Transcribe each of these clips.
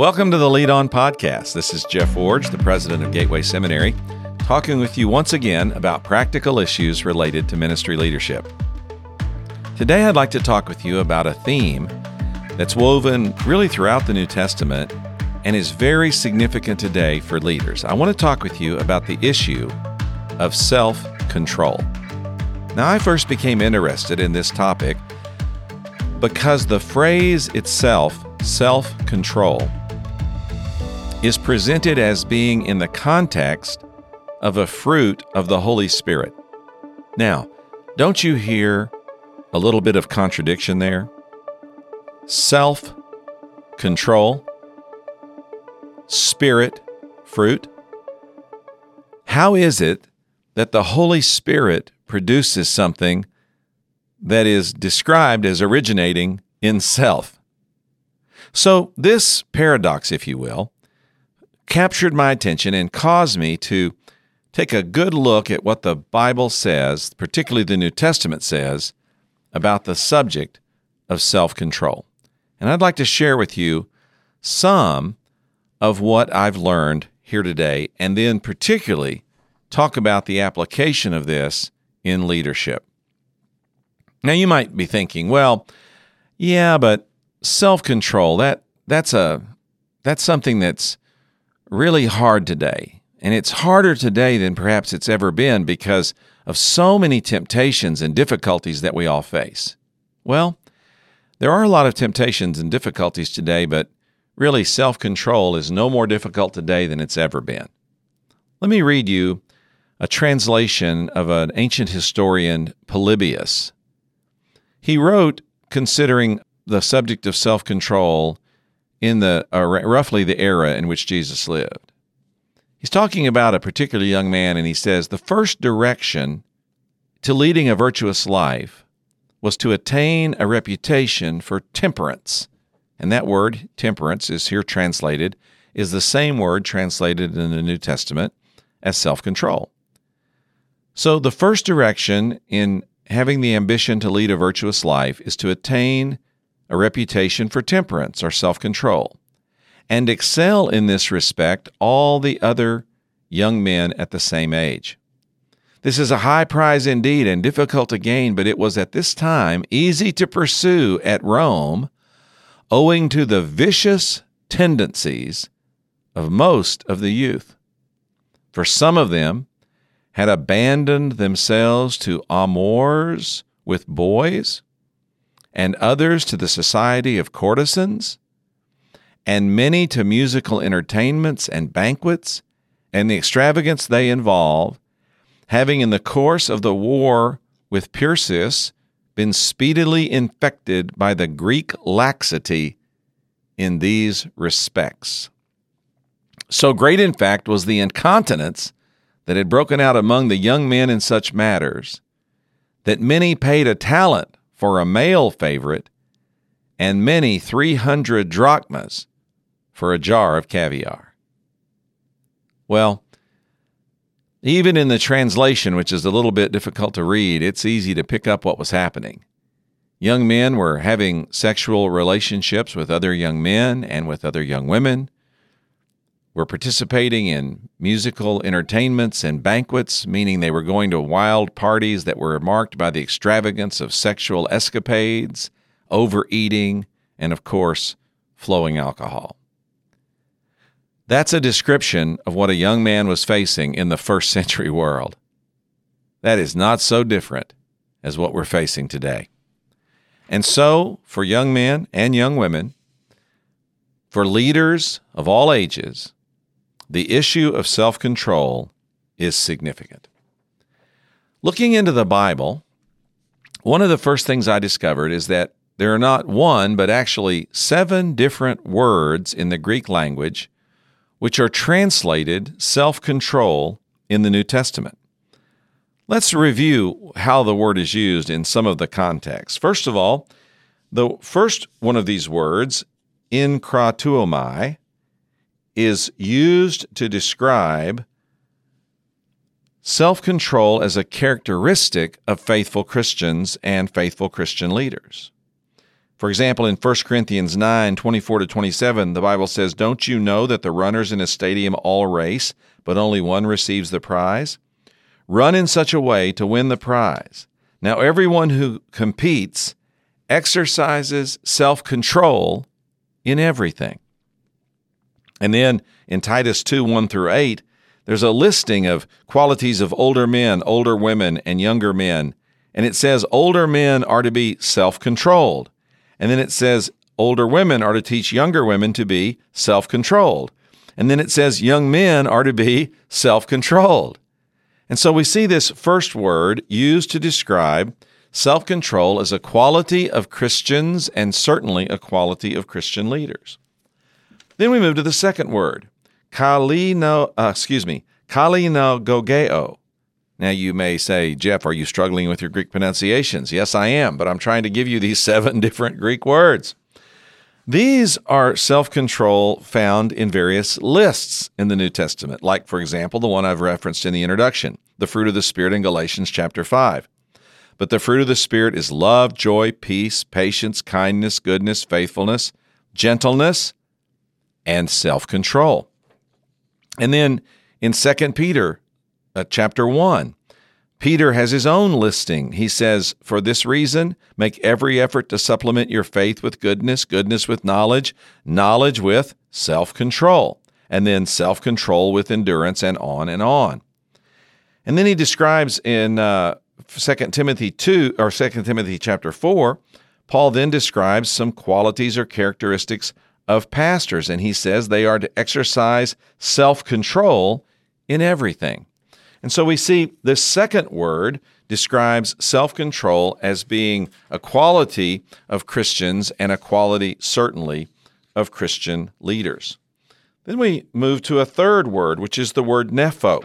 Welcome to the Lead On Podcast. This is Jeff Iorg, the president of Gateway Seminary, talking with you once again about practical issues related to ministry leadership. Today, I'd like to talk with you about a theme that's woven really throughout the New Testament and is very significant today for leaders. I want to talk with you about the issue of self control. Now, I first became interested in this topic because the phrase itself, self control, is presented as being in the context of a fruit of the Holy Spirit. Now, don't you hear a little bit of contradiction there? Self control, spirit fruit. How is it that the Holy Spirit produces something that is described as originating in self. So, this paradox, if you will, captured my attention and caused me to take a good look at what the Bible says, particularly the New Testament says, about the subject of self control. And I'd like to share with you some of what I've learned here today, and then particularly talk about the application of this in leadership. Now you might be thinking, well, yeah, but self-control that that's a that's something that's really hard today. And it's harder today than perhaps it's ever been because of so many temptations and difficulties that we all face. Well, there are a lot of temptations and difficulties today, but really self control is no more difficult today than it's ever been. Let me read you a translation of an ancient historian, Polybius. He wrote considering the subject of self control in the uh, roughly the era in which Jesus lived. He's talking about a particular young man, and he says the first direction to leading a virtuous life was to attain a reputation for temperance. And that word, temperance, is here translated, is the same word translated in the New Testament as self control. So, the first direction in having the ambition to lead a virtuous life is to attain a reputation for temperance or self control and excel in this respect all the other young men at the same age. This is a high prize indeed and difficult to gain, but it was at this time easy to pursue at Rome owing to the vicious tendencies of most of the youth. For some of them, had abandoned themselves to amours with boys, and others to the society of courtesans, and many to musical entertainments and banquets, and the extravagance they involve, having in the course of the war with Perseus been speedily infected by the Greek laxity in these respects. So great, in fact, was the incontinence that had broken out among the young men in such matters, that many paid a talent for a male favorite, and many three hundred drachmas for a jar of caviar. Well, even in the translation, which is a little bit difficult to read, it's easy to pick up what was happening. Young men were having sexual relationships with other young men and with other young women were participating in musical entertainments and banquets, meaning they were going to wild parties that were marked by the extravagance of sexual escapades, overeating, and of course, flowing alcohol. That's a description of what a young man was facing in the first century world. That is not so different as what we're facing today. And so, for young men and young women, for leaders of all ages, the issue of self control is significant. Looking into the Bible, one of the first things I discovered is that there are not one, but actually seven different words in the Greek language which are translated self control in the New Testament. Let's review how the word is used in some of the contexts. First of all, the first one of these words, enkrateuomai, is used to describe self control as a characteristic of faithful Christians and faithful Christian leaders. For example, in 1 Corinthians 9 24 to 27, the Bible says, Don't you know that the runners in a stadium all race, but only one receives the prize? Run in such a way to win the prize. Now, everyone who competes exercises self control in everything. And then in Titus 2 1 through 8, there's a listing of qualities of older men, older women, and younger men. And it says older men are to be self controlled. And then it says older women are to teach younger women to be self controlled. And then it says young men are to be self controlled. And so we see this first word used to describe self control as a quality of Christians and certainly a quality of Christian leaders. Then we move to the second word, kalino, uh, excuse me, kalinogogeo. Now you may say, Jeff, are you struggling with your Greek pronunciations? Yes, I am, but I'm trying to give you these seven different Greek words. These are self control found in various lists in the New Testament, like, for example, the one I've referenced in the introduction, the fruit of the Spirit in Galatians chapter 5. But the fruit of the Spirit is love, joy, peace, patience, kindness, goodness, faithfulness, gentleness, and self control. And then in 2 Peter uh, chapter 1, Peter has his own listing. He says, For this reason, make every effort to supplement your faith with goodness, goodness with knowledge, knowledge with self control, and then self control with endurance, and on and on. And then he describes in uh, 2 Timothy 2 or 2 Timothy chapter 4, Paul then describes some qualities or characteristics of pastors, and he says they are to exercise self control in everything. And so we see this second word describes self control as being a quality of Christians and a quality, certainly, of Christian leaders. Then we move to a third word, which is the word nepho.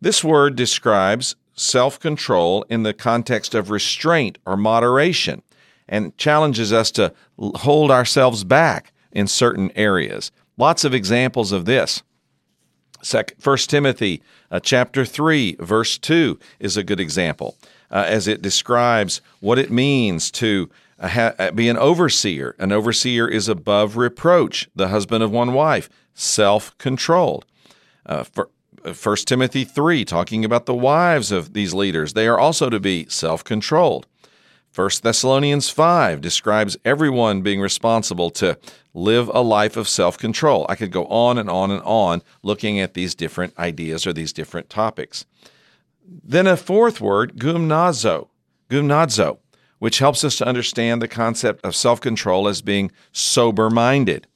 This word describes self control in the context of restraint or moderation and challenges us to hold ourselves back in certain areas. Lots of examples of this. First Timothy uh, chapter 3, verse 2 is a good example uh, as it describes what it means to uh, ha- uh, be an overseer. An overseer is above reproach, the husband of one wife, self controlled. Uh, for, 1 Timothy 3, talking about the wives of these leaders, they are also to be self controlled. 1 Thessalonians 5 describes everyone being responsible to live a life of self control. I could go on and on and on looking at these different ideas or these different topics. Then a fourth word, gymnazo, gymnazo, which helps us to understand the concept of self control as being sober minded.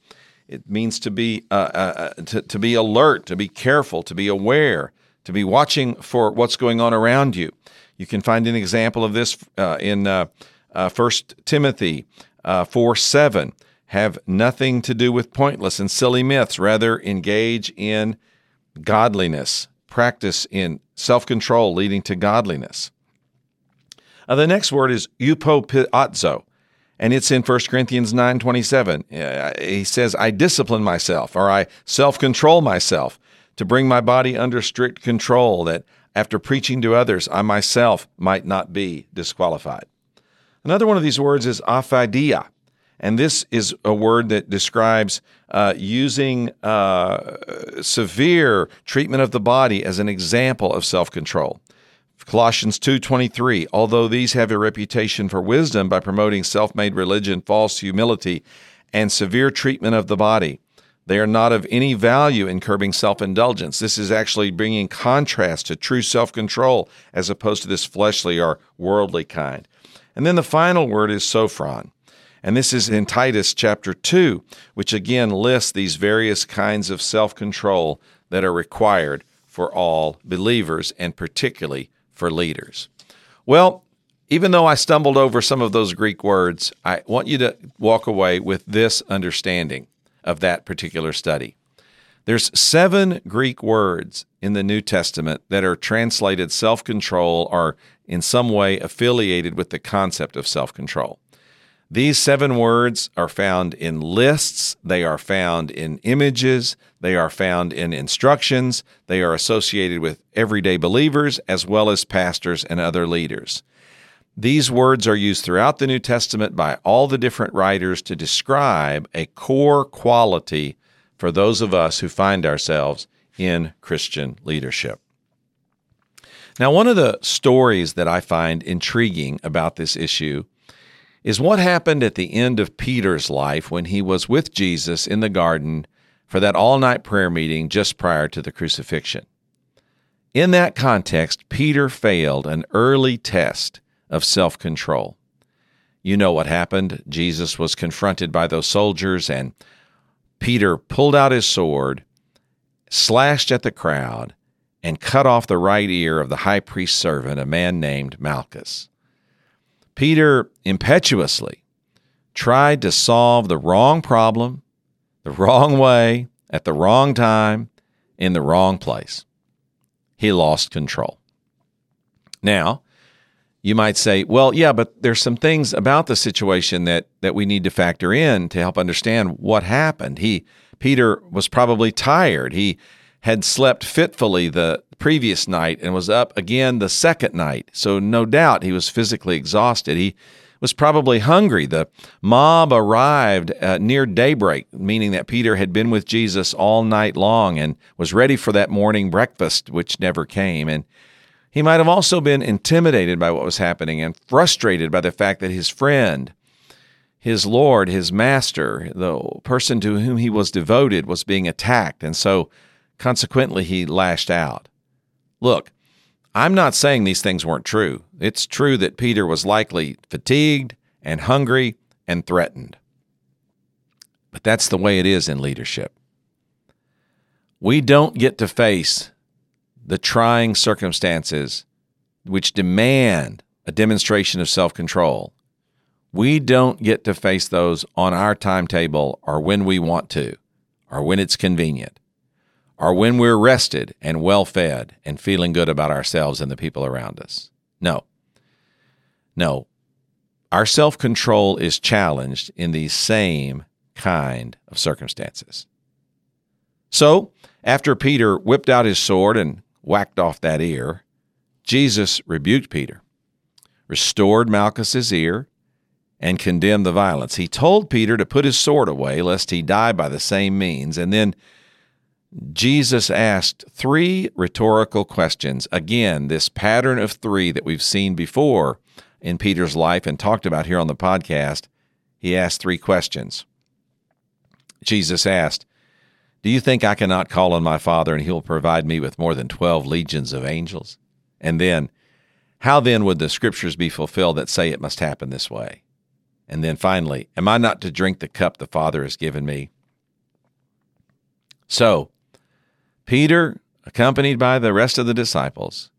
It means to be uh, uh, uh, to, to be alert, to be careful, to be aware, to be watching for what's going on around you. You can find an example of this uh, in uh, uh, 1 Timothy uh, 4 7. Have nothing to do with pointless and silly myths. Rather, engage in godliness, practice in self control leading to godliness. Uh, the next word is eupopiazo, and it's in 1 Corinthians 9 27. Uh, he says, I discipline myself, or I self control myself to bring my body under strict control, that after preaching to others, I myself might not be disqualified. Another one of these words is apheidia, and this is a word that describes uh, using uh, severe treatment of the body as an example of self-control. Colossians 2:23 Although these have a reputation for wisdom by promoting self-made religion, false humility, and severe treatment of the body, they are not of any value in curbing self indulgence. This is actually bringing contrast to true self control as opposed to this fleshly or worldly kind. And then the final word is sophron. And this is in Titus chapter 2, which again lists these various kinds of self control that are required for all believers and particularly for leaders. Well, even though I stumbled over some of those Greek words, I want you to walk away with this understanding of that particular study. There's seven Greek words in the New Testament that are translated self control or in some way affiliated with the concept of self control. These seven words are found in lists, they are found in images, they are found in instructions, they are associated with everyday believers as well as pastors and other leaders. These words are used throughout the New Testament by all the different writers to describe a core quality for those of us who find ourselves in Christian leadership. Now, one of the stories that I find intriguing about this issue is what happened at the end of Peter's life when he was with Jesus in the garden for that all night prayer meeting just prior to the crucifixion. In that context, Peter failed an early test of self control. You know what happened. Jesus was confronted by those soldiers, and Peter pulled out his sword, slashed at the crowd, and cut off the right ear of the high priest's servant, a man named Malchus. Peter impetuously tried to solve the wrong problem the wrong way at the wrong time in the wrong place. He lost control. Now, you might say, well, yeah, but there's some things about the situation that that we need to factor in to help understand what happened. He Peter was probably tired. He had slept fitfully the previous night and was up again the second night. So no doubt he was physically exhausted. He was probably hungry. The mob arrived uh, near daybreak, meaning that Peter had been with Jesus all night long and was ready for that morning breakfast, which never came. And he might have also been intimidated by what was happening and frustrated by the fact that his friend, his Lord, his master, the person to whom he was devoted, was being attacked. And so, consequently, he lashed out. Look, I'm not saying these things weren't true. It's true that Peter was likely fatigued and hungry and threatened. But that's the way it is in leadership. We don't get to face the trying circumstances which demand a demonstration of self control. We don't get to face those on our timetable or when we want to or when it's convenient or when we're rested and well fed and feeling good about ourselves and the people around us. No. No. Our self control is challenged in these same kind of circumstances. So, after Peter whipped out his sword and whacked off that ear, Jesus rebuked Peter, restored Malchus's ear, and condemned the violence. He told Peter to put his sword away lest he die by the same means, and then Jesus asked three rhetorical questions. Again, this pattern of three that we've seen before in Peter's life and talked about here on the podcast. He asked three questions. Jesus asked, Do you think I cannot call on my Father and he will provide me with more than 12 legions of angels? And then, how then would the scriptures be fulfilled that say it must happen this way? And then finally, am I not to drink the cup the Father has given me? So, Peter, accompanied by the rest of the disciples,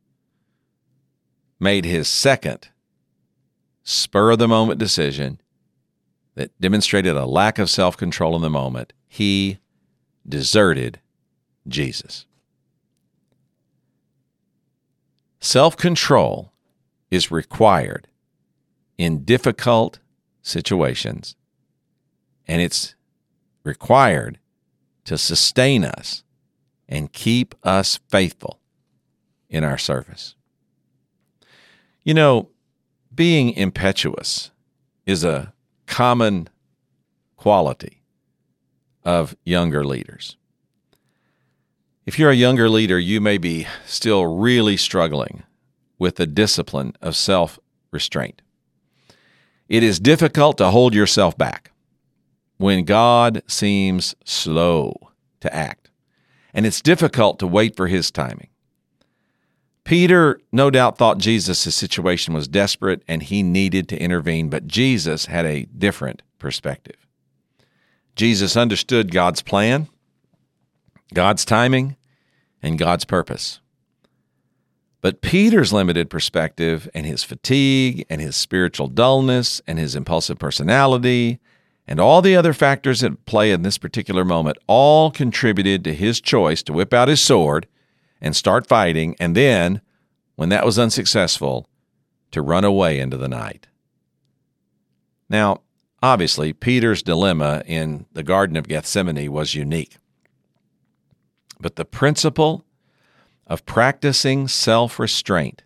made his second spur of the moment decision that demonstrated a lack of self control in the moment. He deserted Jesus. Self control is required in difficult situations, and it's required to sustain us and keep us faithful in our service. You know, being impetuous is a common quality of younger leaders. If you're a younger leader, you may be still really struggling with the discipline of self restraint. It is difficult to hold yourself back when God seems slow to act and it's difficult to wait for his timing. Peter no doubt thought Jesus' situation was desperate and he needed to intervene, but Jesus had a different perspective. Jesus understood God's plan, God's timing, and God's purpose. But Peter's limited perspective and his fatigue and his spiritual dullness and his impulsive personality and all the other factors at play in this particular moment all contributed to his choice to whip out his sword and start fighting, and then, when that was unsuccessful, to run away into the night. Now, obviously, Peter's dilemma in the Garden of Gethsemane was unique. But the principle of practicing self restraint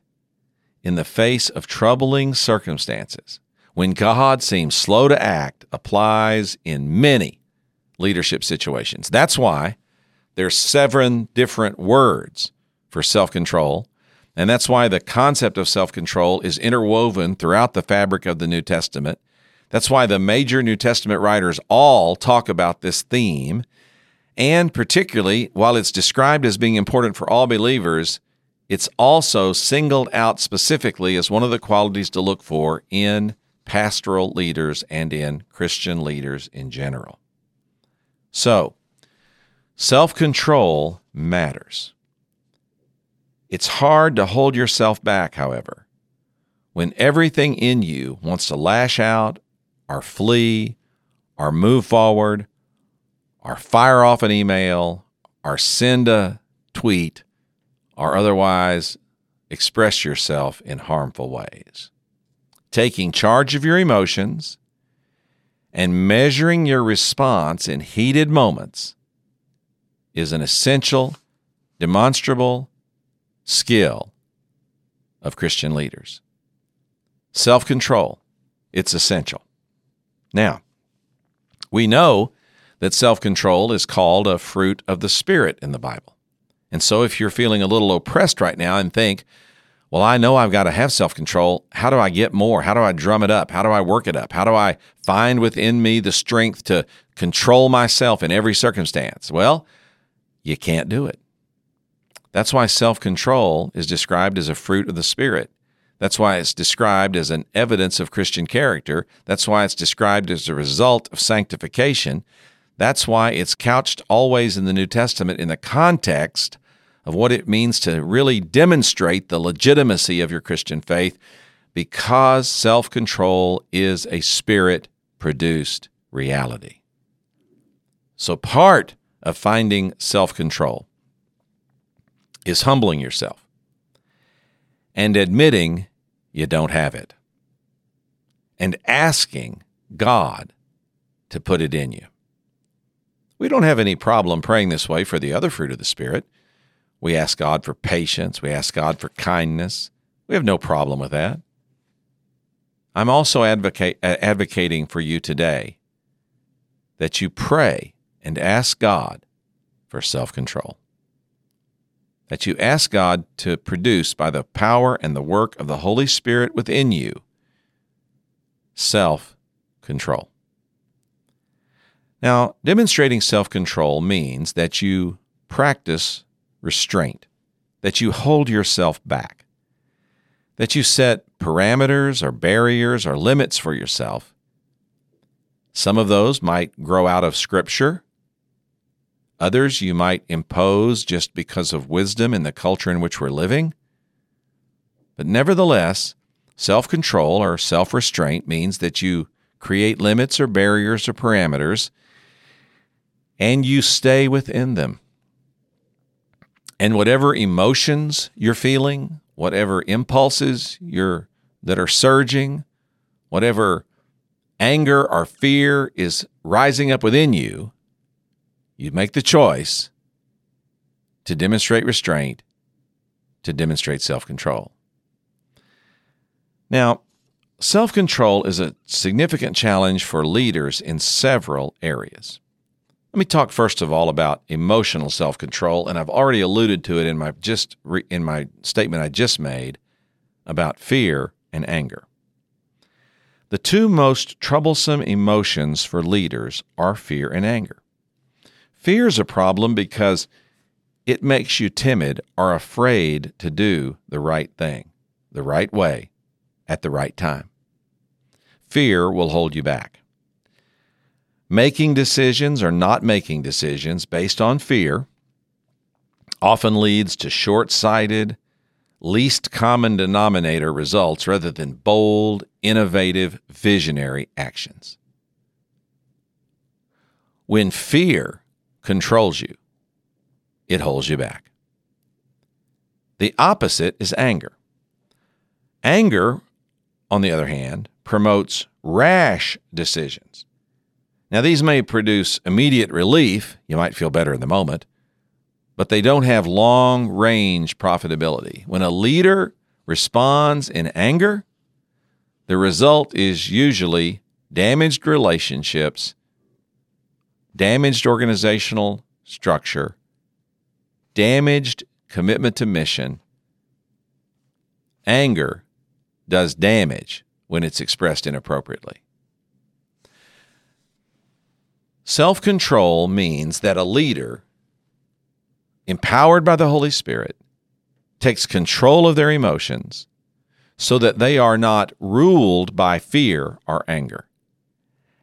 in the face of troubling circumstances, when God seems slow to act, applies in many leadership situations. That's why there's seven different words for self-control, and that's why the concept of self-control is interwoven throughout the fabric of the New Testament. That's why the major New Testament writers all talk about this theme. And particularly, while it's described as being important for all believers, it's also singled out specifically as one of the qualities to look for in pastoral leaders and in Christian leaders in general. So, self control matters. It's hard to hold yourself back, however, when everything in you wants to lash out or flee or move forward or fire off an email or send a tweet or otherwise express yourself in harmful ways. Taking charge of your emotions and measuring your response in heated moments is an essential, demonstrable skill of Christian leaders. Self control, it's essential. Now, we know that self control is called a fruit of the Spirit in the Bible. And so if you're feeling a little oppressed right now and think, well, I know I've got to have self control. How do I get more? How do I drum it up? How do I work it up? How do I find within me the strength to control myself in every circumstance? Well, you can't do it. That's why self control is described as a fruit of the Spirit. That's why it's described as an evidence of Christian character. That's why it's described as a result of sanctification. That's why it's couched always in the New Testament in the context of what it means to really demonstrate the legitimacy of your Christian faith because self control is a spirit produced reality. So, part of finding self control is humbling yourself and admitting you don't have it and asking God to put it in you. We don't have any problem praying this way for the other fruit of the Spirit. We ask God for patience. We ask God for kindness. We have no problem with that. I'm also advocate, uh, advocating for you today that you pray and ask God for self control. That you ask God to produce, by the power and the work of the Holy Spirit within you, self control. Now, demonstrating self control means that you practice restraint, that you hold yourself back, that you set parameters or barriers or limits for yourself. Some of those might grow out of Scripture. Others you might impose just because of wisdom in the culture in which we're living. But nevertheless, self control or self restraint means that you create limits or barriers or parameters and you stay within them. And whatever emotions you're feeling, whatever impulses you're that are surging, whatever anger or fear is rising up within you, you make the choice to demonstrate restraint, to demonstrate self control. Now, self control is a significant challenge for leaders in several areas. Let me talk first of all about emotional self-control, and I've already alluded to it in my just re, in my statement I just made about fear and anger. The two most troublesome emotions for leaders are fear and anger. Fear is a problem because it makes you timid or afraid to do the right thing, the right way, at the right time. Fear will hold you back. Making decisions or not making decisions based on fear often leads to short sighted, least common denominator results rather than bold, innovative, visionary actions. When fear controls you, it holds you back. The opposite is anger. Anger, on the other hand, promotes rash decisions. Now, these may produce immediate relief. You might feel better in the moment, but they don't have long range profitability. When a leader responds in anger, the result is usually damaged relationships, damaged organizational structure, damaged commitment to mission. Anger does damage when it's expressed inappropriately. Self control means that a leader, empowered by the Holy Spirit, takes control of their emotions so that they are not ruled by fear or anger.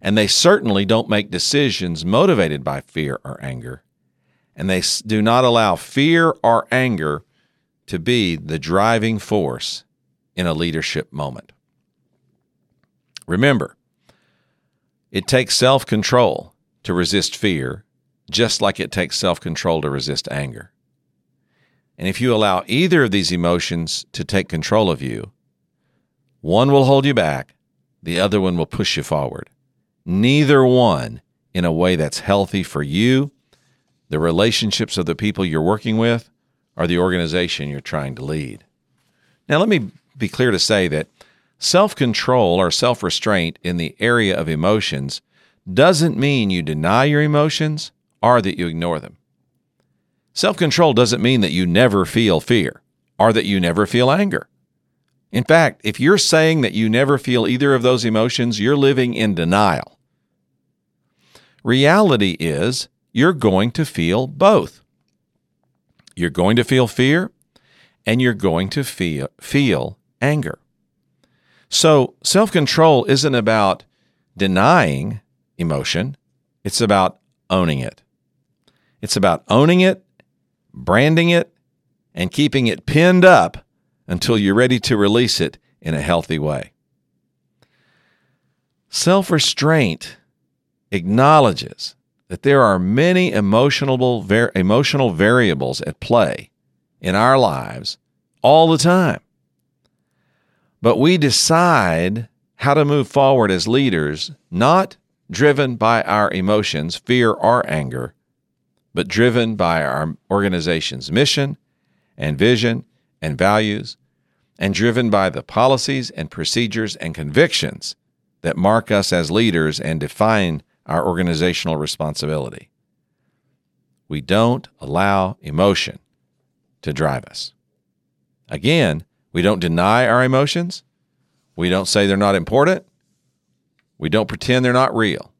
And they certainly don't make decisions motivated by fear or anger. And they do not allow fear or anger to be the driving force in a leadership moment. Remember, it takes self control to resist fear, just like it takes self control to resist anger. And if you allow either of these emotions to take control of you, one will hold you back, the other one will push you forward. Neither one in a way that's healthy for you, the relationships of the people you're working with, or the organization you're trying to lead. Now, let me be clear to say that self control or self restraint in the area of emotions doesn't mean you deny your emotions or that you ignore them. Self control doesn't mean that you never feel fear or that you never feel anger. In fact, if you're saying that you never feel either of those emotions, you're living in denial. Reality is you're going to feel both. You're going to feel fear and you're going to feel, feel anger. So, self control isn't about denying emotion, it's about owning it. It's about owning it branding it, and keeping it pinned up until you're ready to release it in a healthy way. Self restraint acknowledges that there are many emotional, emotional variables at play in our lives all the time. But we decide how to move forward as leaders, not driven by our emotions, fear, or anger, but driven by our organization's mission and vision and values, and driven by the policies and procedures and convictions that mark us as leaders and define our organizational responsibility. We don't allow emotion to drive us. Again, we don't deny our emotions. We don't say they're not important. We don't pretend they're not real.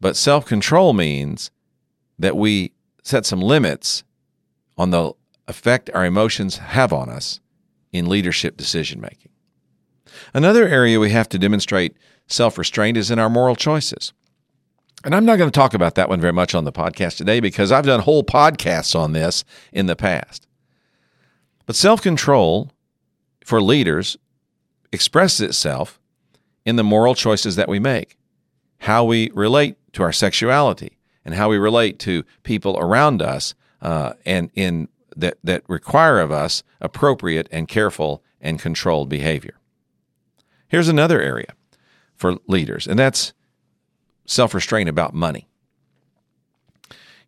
But self control means that we set some limits on the effect our emotions have on us in leadership decision making. Another area we have to demonstrate self restraint is in our moral choices. And I'm not going to talk about that one very much on the podcast today because I've done whole podcasts on this in the past. But self control for leaders expresses itself in the moral choices that we make, how we relate to our sexuality, and how we relate to people around us uh, and in that, that require of us appropriate and careful and controlled behavior. Here's another area for leaders, and that's self restraint about money.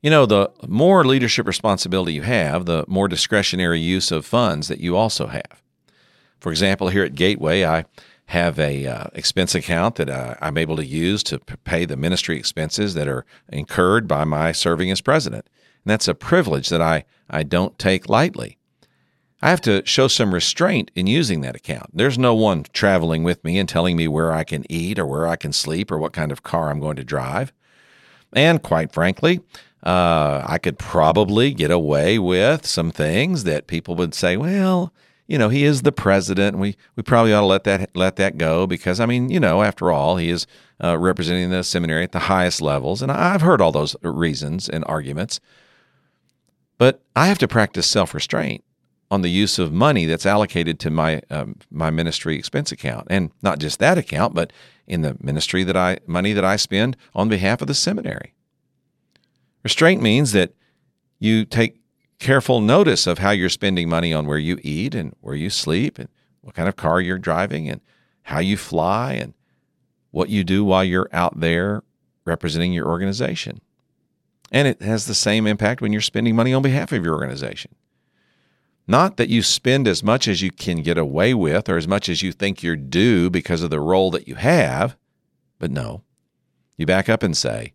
You know, the more leadership responsibility you have, the more discretionary use of funds that you also have. For example, here at Gateway, I have a uh, expense account that uh, I'm able to use to pay the ministry expenses that are incurred by my serving as president. And that's a privilege that I, I don't take lightly. I have to show some restraint in using that account. There's no one traveling with me and telling me where I can eat or where I can sleep or what kind of car I'm going to drive. And quite frankly, uh, I could probably get away with some things that people would say, well, you know, he is the president. We we probably ought to let that let that go because I mean, you know, after all, he is uh, representing the seminary at the highest levels, and I've heard all those reasons and arguments. But I have to practice self restraint on the use of money that's allocated to my um, my ministry expense account, and not just that account, but in the ministry that I money that I spend on behalf of the seminary. Restraint means that you take careful notice of how you're spending money on where you eat and where you sleep and what kind of car you're driving and how you fly and what you do while you're out there representing your organization. And it has the same impact when you're spending money on behalf of your organization. Not that you spend as much as you can get away with or as much as you think you're due because of the role that you have, but no. You back up and say,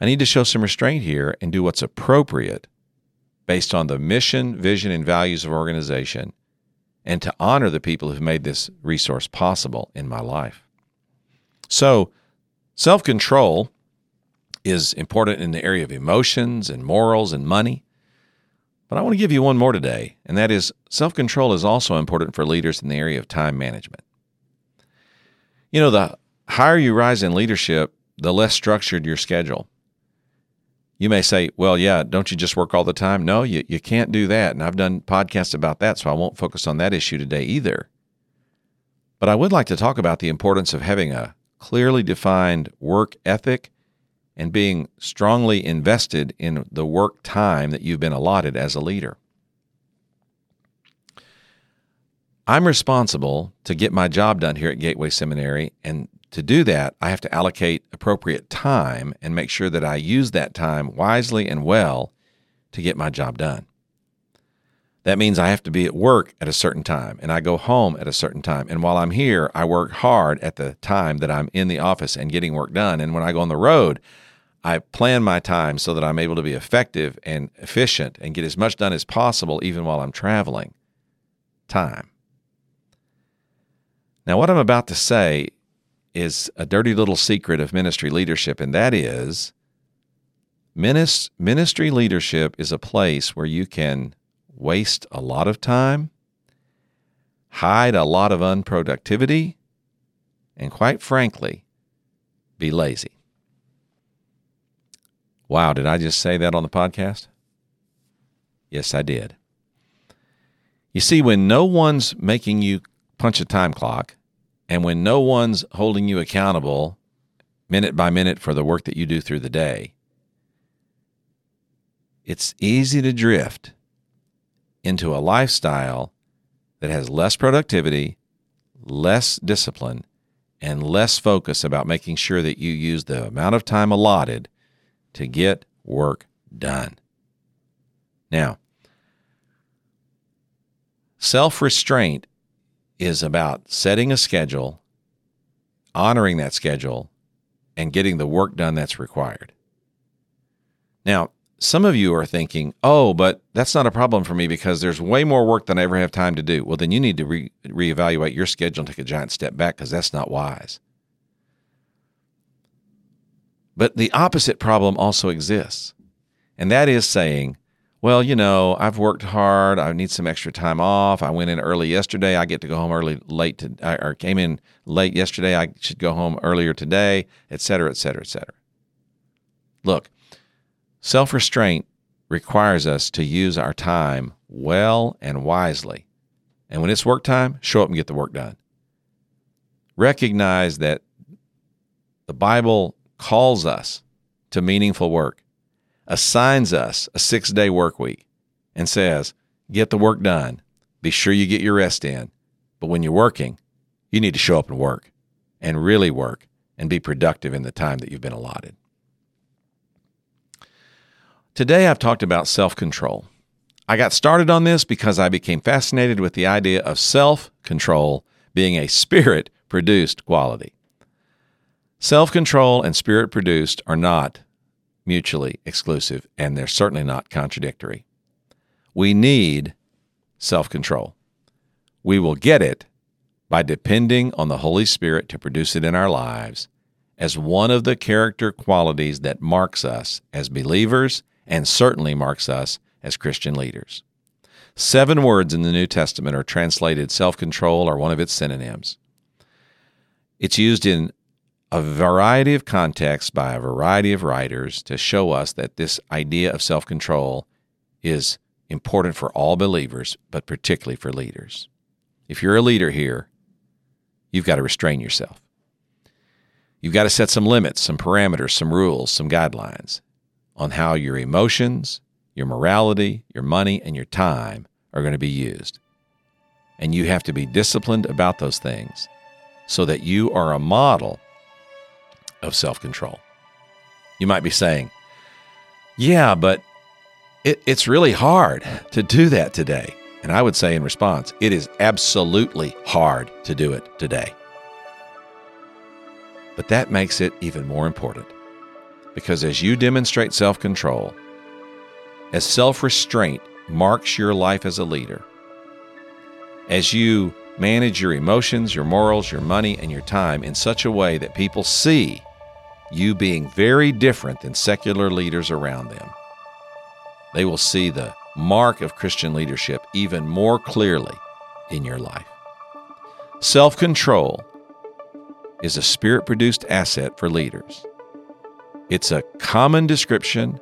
I need to show some restraint here and do what's appropriate based on the mission, vision, and values of organization and to honor the people who've made this resource possible in my life. So, self control is important in the area of emotions and morals and money. But I want to give you one more today, and that is self control is also important for leaders in the area of time management. You know, the higher you rise in leadership, the less structured your schedule. You may say, well, yeah, don't you just work all the time? No, you, you can't do that. And I've done podcasts about that, so I won't focus on that issue today either. But I would like to talk about the importance of having a clearly defined work ethic and being strongly invested in the work time that you've been allotted as a leader. I'm responsible to get my job done here at Gateway Seminary, and to do that, I have to allocate appropriate time and make sure that I use that time wisely and well to get my job done. That means I have to be at work at a certain time and I go home at a certain time. And while I'm here, I work hard at the time that I'm in the office and getting work done. And when I go on the road, I plan my time so that I'm able to be effective and efficient and get as much done as possible even while I'm traveling. Time. Now, what I'm about to say is a dirty little secret of ministry leadership, and that is ministry leadership is a place where you can waste a lot of time, hide a lot of unproductivity, and quite frankly, be lazy. Wow, did I just say that on the podcast? Yes, I did. You see, when no one's making you punch a time clock, and when no one's holding you accountable minute by minute for the work that you do through the day, it's easy to drift into a lifestyle that has less productivity, less discipline, and less focus about making sure that you use the amount of time allotted to get work done. Now, self restraint is about setting a schedule, honoring that schedule, and getting the work done that's required. Now, some of you are thinking, oh, but that's not a problem for me because there's way more work than I ever have time to do. Well, then you need to re- reevaluate your schedule and take a giant step back because that's not wise. But the opposite problem also exists, and that is saying, well, you know, I've worked hard. I need some extra time off. I went in early yesterday. I get to go home early, late to, or came in late yesterday. I should go home earlier today, et cetera, et cetera, et cetera. Look, self restraint requires us to use our time well and wisely. And when it's work time, show up and get the work done. Recognize that the Bible calls us to meaningful work assigns us a six day work week and says, get the work done. Be sure you get your rest in. But when you're working, you need to show up and work and really work and be productive in the time that you've been allotted. Today, I've talked about self control. I got started on this because I became fascinated with the idea of self control being a spirit produced quality. Self control and spirit produced are not mutually exclusive, and they're certainly not contradictory. We need self control. We will get it by depending on the Holy Spirit to produce it in our lives as one of the character qualities that marks us as believers and certainly marks us as Christian leaders. Seven words in the New Testament are translated self control or one of its synonyms. It's used in a variety of contexts by a variety of writers to show us that this idea of self control is important for all believers, but particularly for leaders. If you're a leader here, you've got to restrain yourself. You've got to set some limits, some parameters, some rules, some guidelines on how your emotions, your morality, your money, and your time are going to be used. And you have to be disciplined about those things so that you are a model of self control. You might be saying, yeah, but it, it's really hard to do that today. And I would say in response, it is absolutely hard to do it today. But that makes it even more important because as you demonstrate self control, as self restraint marks your life as a leader, as you manage your emotions, your morals, your money, and your time in such a way that people see you being very different than secular leaders around them, they will see the mark of Christian leadership even more clearly in your life. Self control is a spirit produced asset for leaders. It's a common description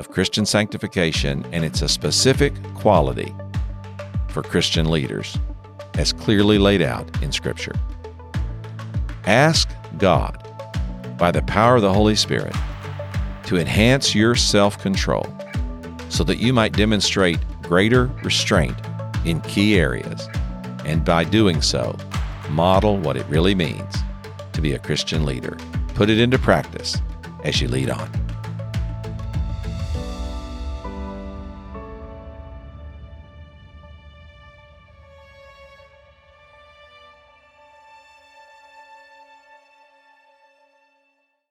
of Christian sanctification, and it's a specific quality for Christian leaders, as clearly laid out in Scripture. Ask God, by the power of the Holy Spirit, to enhance your self control so that you might demonstrate greater restraint in key areas, and by doing so, model what it really means to be a Christian leader. Put it into practice as you lead on.